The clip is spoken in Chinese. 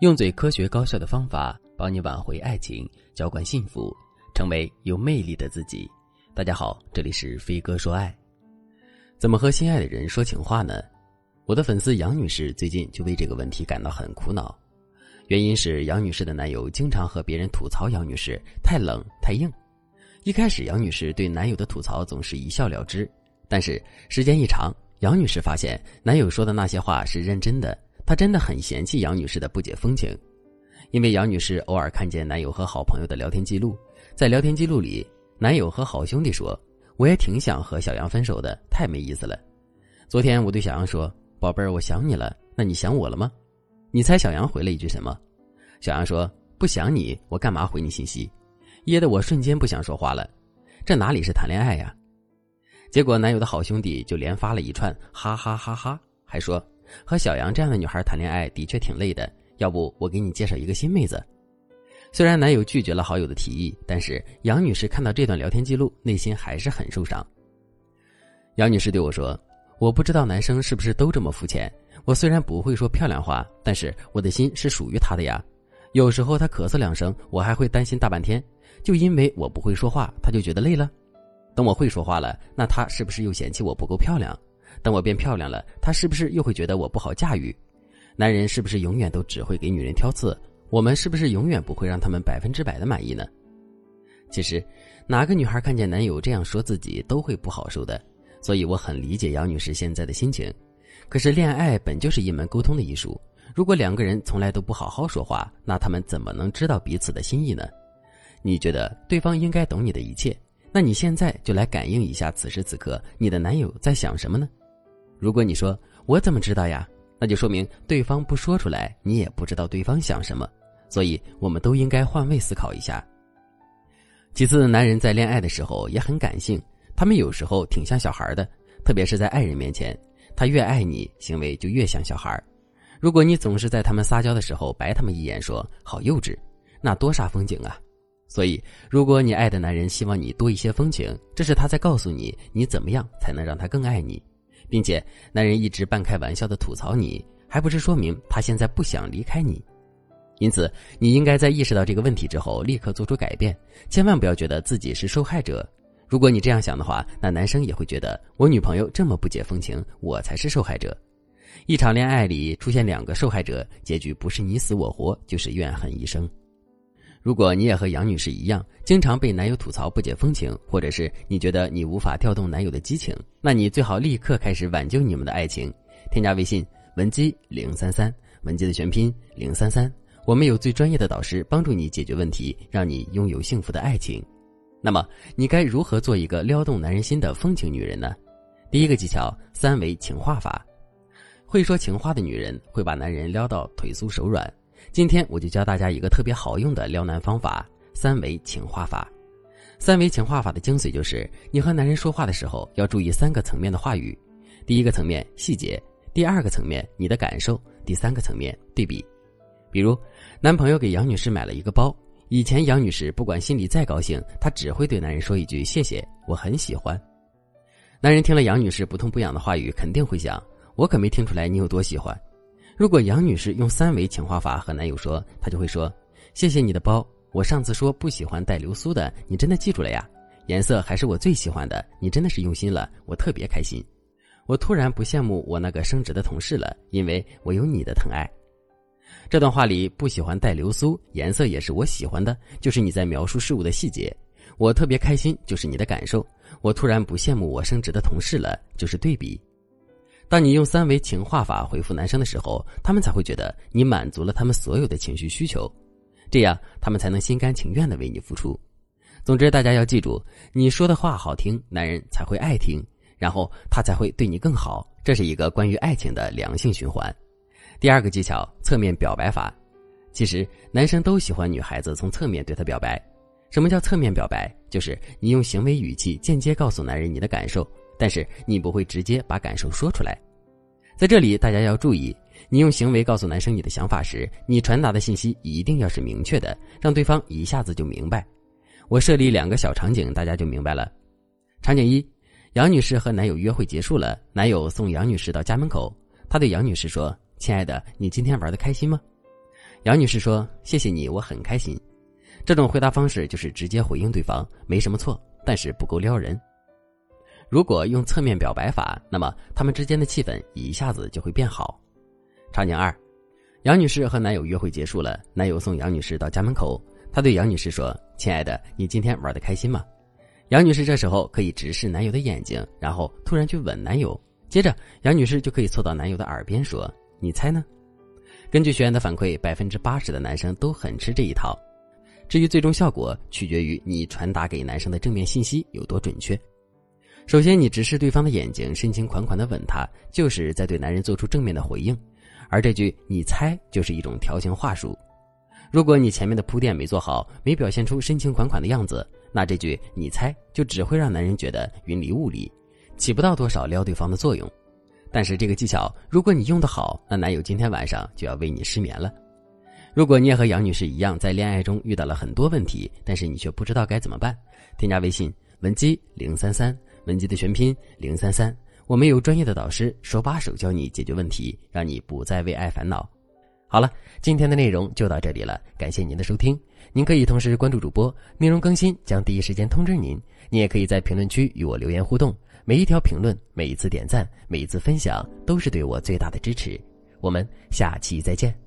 用最科学高效的方法帮你挽回爱情，浇灌幸福，成为有魅力的自己。大家好，这里是飞哥说爱。怎么和心爱的人说情话呢？我的粉丝杨女士最近就为这个问题感到很苦恼。原因是杨女士的男友经常和别人吐槽杨女士太冷太硬。一开始，杨女士对男友的吐槽总是一笑了之，但是时间一长，杨女士发现男友说的那些话是认真的。她真的很嫌弃杨女士的不解风情，因为杨女士偶尔看见男友和好朋友的聊天记录，在聊天记录里，男友和好兄弟说：“我也挺想和小杨分手的，太没意思了。”昨天我对小杨说：“宝贝儿，我想你了，那你想我了吗？”你猜小杨回了一句什么？小杨说：“不想你，我干嘛回你信息？”噎得我瞬间不想说话了，这哪里是谈恋爱呀？结果男友的好兄弟就连发了一串哈哈哈哈，还说。和小杨这样的女孩谈恋爱的确挺累的，要不我给你介绍一个新妹子。虽然男友拒绝了好友的提议，但是杨女士看到这段聊天记录，内心还是很受伤。杨女士对我说：“我不知道男生是不是都这么肤浅。我虽然不会说漂亮话，但是我的心是属于他的呀。有时候他咳嗽两声，我还会担心大半天，就因为我不会说话，他就觉得累了。等我会说话了，那他是不是又嫌弃我不够漂亮？”等我变漂亮了，他是不是又会觉得我不好驾驭？男人是不是永远都只会给女人挑刺？我们是不是永远不会让他们百分之百的满意呢？其实，哪个女孩看见男友这样说自己都会不好受的，所以我很理解杨女士现在的心情。可是，恋爱本就是一门沟通的艺术，如果两个人从来都不好好说话，那他们怎么能知道彼此的心意呢？你觉得对方应该懂你的一切，那你现在就来感应一下，此时此刻你的男友在想什么呢？如果你说我怎么知道呀？那就说明对方不说出来，你也不知道对方想什么。所以，我们都应该换位思考一下。其次，男人在恋爱的时候也很感性，他们有时候挺像小孩的，特别是在爱人面前，他越爱你，行为就越像小孩。如果你总是在他们撒娇的时候白他们一眼，说好幼稚，那多煞风景啊！所以，如果你爱的男人希望你多一些风情，这是他在告诉你，你怎么样才能让他更爱你。并且，男人一直半开玩笑的吐槽你，还不是说明他现在不想离开你？因此，你应该在意识到这个问题之后，立刻做出改变，千万不要觉得自己是受害者。如果你这样想的话，那男生也会觉得我女朋友这么不解风情，我才是受害者。一场恋爱里出现两个受害者，结局不是你死我活，就是怨恨一生。如果你也和杨女士一样，经常被男友吐槽不解风情，或者是你觉得你无法调动男友的激情，那你最好立刻开始挽救你们的爱情。添加微信文姬零三三，文姬的全拼零三三，我们有最专业的导师帮助你解决问题，让你拥有幸福的爱情。那么你该如何做一个撩动男人心的风情女人呢？第一个技巧：三维情话法。会说情话的女人会把男人撩到腿酥手软。今天我就教大家一个特别好用的撩男方法——三维情话法。三维情话法的精髓就是，你和男人说话的时候要注意三个层面的话语：第一个层面细节，第二个层面你的感受，第三个层面对比。比如，男朋友给杨女士买了一个包，以前杨女士不管心里再高兴，她只会对男人说一句“谢谢，我很喜欢”。男人听了杨女士不痛不痒的话语，肯定会想：我可没听出来你有多喜欢。如果杨女士用三维情话法和男友说，她就会说：“谢谢你的包，我上次说不喜欢带流苏的，你真的记住了呀？颜色还是我最喜欢的，你真的是用心了，我特别开心。我突然不羡慕我那个升职的同事了，因为我有你的疼爱。”这段话里不喜欢带流苏，颜色也是我喜欢的，就是你在描述事物的细节。我特别开心，就是你的感受。我突然不羡慕我升职的同事了，就是对比。当你用三维情话法回复男生的时候，他们才会觉得你满足了他们所有的情绪需求，这样他们才能心甘情愿的为你付出。总之，大家要记住，你说的话好听，男人才会爱听，然后他才会对你更好。这是一个关于爱情的良性循环。第二个技巧，侧面表白法。其实男生都喜欢女孩子从侧面对他表白。什么叫侧面表白？就是你用行为语气间接告诉男人你的感受。但是你不会直接把感受说出来，在这里大家要注意，你用行为告诉男生你的想法时，你传达的信息一定要是明确的，让对方一下子就明白。我设立两个小场景，大家就明白了。场景一：杨女士和男友约会结束了，男友送杨女士到家门口，他对杨女士说：“亲爱的，你今天玩的开心吗？”杨女士说：“谢谢你，我很开心。”这种回答方式就是直接回应对方，没什么错，但是不够撩人。如果用侧面表白法，那么他们之间的气氛一下子就会变好。场景二，杨女士和男友约会结束了，男友送杨女士到家门口，他对杨女士说：“亲爱的，你今天玩的开心吗？”杨女士这时候可以直视男友的眼睛，然后突然去吻男友，接着杨女士就可以凑到男友的耳边说：“你猜呢？”根据学员的反馈，百分之八十的男生都很吃这一套。至于最终效果，取决于你传达给男生的正面信息有多准确。首先，你直视对方的眼睛，深情款款的吻他，就是在对男人做出正面的回应。而这句“你猜”就是一种调情话术。如果你前面的铺垫没做好，没表现出深情款款的样子，那这句“你猜”就只会让男人觉得云里雾里，起不到多少撩对方的作用。但是这个技巧，如果你用得好，那男友今天晚上就要为你失眠了。如果你也和杨女士一样，在恋爱中遇到了很多问题，但是你却不知道该怎么办，添加微信文姬零三三。文姬的全拼零三三，我们有专业的导师手把手教你解决问题，让你不再为爱烦恼。好了，今天的内容就到这里了，感谢您的收听。您可以同时关注主播，内容更新将第一时间通知您。您也可以在评论区与我留言互动，每一条评论、每一次点赞、每一次分享，都是对我最大的支持。我们下期再见。